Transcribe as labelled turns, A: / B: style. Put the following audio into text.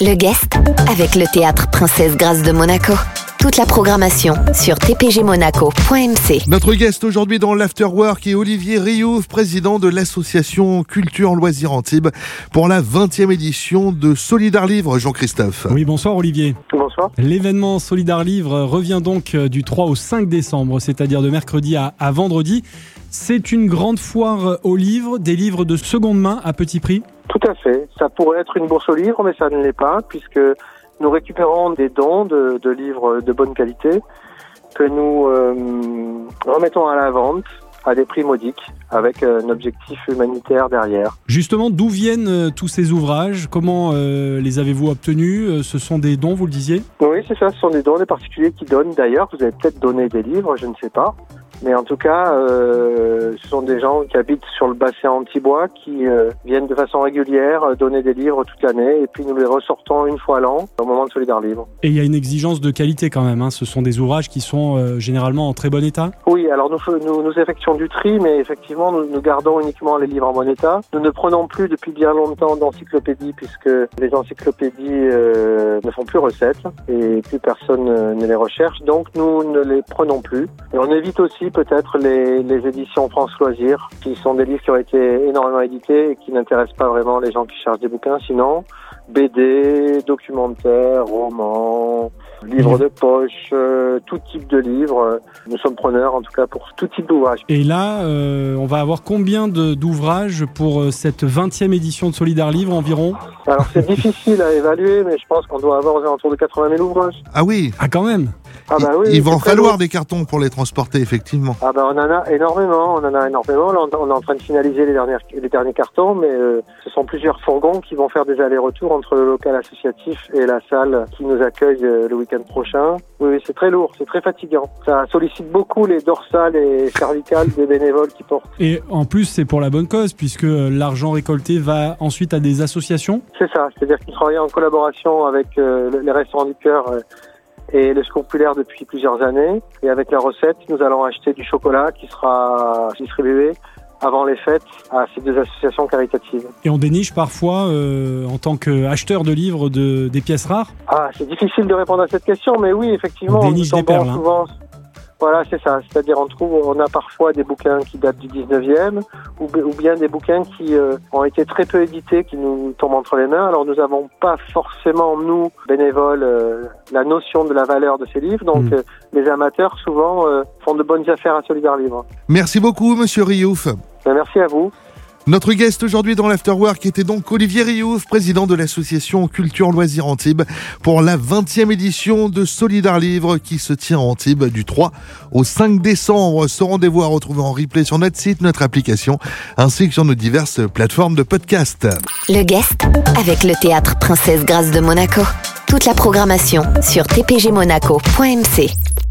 A: Le guest avec le théâtre Princesse Grâce de Monaco. Toute la programmation sur tpgmonaco.mc.
B: Notre guest aujourd'hui dans l'Afterwork est Olivier Riouf, président de l'association Culture Loisirs Antibes pour la 20e édition de Solidar Livre, Jean-Christophe.
C: Oui, bonsoir Olivier.
D: Bonsoir.
C: L'événement Solidar Livre revient donc euh, du 3 au 5 décembre, c'est-à-dire de mercredi à, à vendredi. C'est une grande foire aux livres, des livres de seconde main à petit prix?
D: Tout à fait. Ça pourrait être une bourse aux livres, mais ça ne l'est pas, puisque nous récupérons des dons de, de livres de bonne qualité que nous euh, remettons à la vente à des prix modiques, avec euh, un objectif humanitaire derrière.
C: Justement, d'où viennent euh, tous ces ouvrages? Comment euh, les avez-vous obtenus? Ce sont des dons, vous le disiez?
D: Oui, c'est ça, ce sont des dons des particuliers qui donnent. D'ailleurs, vous avez peut-être donné des livres, je ne sais pas. Mais en tout cas, euh, ce sont des gens qui habitent sur le bassin Antibois, qui euh, viennent de façon régulière euh, donner des livres toute l'année, et puis nous les ressortons une fois l'an, au moment de Solidar Livre.
C: Et il y a une exigence de qualité quand même. hein. Ce sont des ouvrages qui sont euh, généralement en très bon état.
D: Oui, alors nous, fe- nous, nous effectuons du tri, mais effectivement, nous, nous gardons uniquement les livres en bon état. Nous ne prenons plus depuis bien longtemps d'encyclopédies, puisque les encyclopédies ne font plus recette, et plus personne ne les recherche, donc nous ne les prenons plus. Et on évite aussi peut-être les, les éditions France Loisirs, qui sont des livres qui ont été énormément édités et qui n'intéressent pas vraiment les gens qui cherchent des bouquins, sinon BD, documentaires, romans, livres de poche, euh, tout type de livres. Nous sommes preneurs en tout cas pour tout type d'ouvrage.
C: Et là, euh, on va avoir combien d'ouvrages pour euh, cette 20e édition de Solidar Livre environ?
D: Alors c'est difficile à évaluer, mais je pense qu'on doit avoir aux alentours de 80 000 ouvrages.
B: Ah oui,
C: Ah quand même
D: Ah bah oui.
B: il va en falloir des cartons pour les transporter, effectivement.
D: Ah bah on en a énormément, on en a énormément. Là, on est en train de finaliser les, dernières, les derniers cartons, mais euh, ce sont plusieurs fourgons qui vont faire des allers-retours entre le local associatif et la salle qui nous accueille euh, le week-end prochain. Oui, oui, c'est très lourd, c'est très fatigant. Ça sollicite beaucoup les dorsales et cervicales des bénévoles qui portent.
C: Et en plus, c'est pour la bonne cause, puisque l'argent récolté va ensuite à des associations.
D: C'est ça, c'est-à-dire qu'ils travaillent en collaboration avec euh, le- les restaurants du cœur euh, et le secours populaire depuis plusieurs années. Et avec la recette, nous allons acheter du chocolat qui sera distribué avant les fêtes à ces deux associations caritatives.
C: Et on déniche parfois, euh, en tant qu'acheteur de livres, de, des pièces rares?
D: Ah, c'est difficile de répondre à cette question, mais oui, effectivement,
C: On déniche des
D: tombons
C: perles, hein.
D: Voilà, c'est ça. C'est-à-dire, on trouve, on a parfois des bouquins qui datent du 19e, ou, bi- ou bien des bouquins qui euh, ont été très peu édités, qui nous tombent entre les mains. Alors, nous n'avons pas forcément, nous, bénévoles, euh, la notion de la valeur de ces livres. Donc,
C: Mm.
D: euh, les amateurs, souvent, font de bonnes affaires à Solidar Livre.
B: Merci beaucoup, monsieur Riouf.
D: Ben, merci à vous.
B: Notre guest aujourd'hui dans l'Afterwork était donc Olivier Riouf, président de l'association Culture Loisirs Antibes pour la 20e édition de Solidar Livre qui se tient à Antibes du 3 au 5 décembre. Ce rendez-vous à retrouver en replay sur notre site, notre application ainsi que sur nos diverses plateformes de podcast.
A: Le guest avec le théâtre Princesse Grâce de Monaco. Toute la programmation sur tpgmonaco.mc.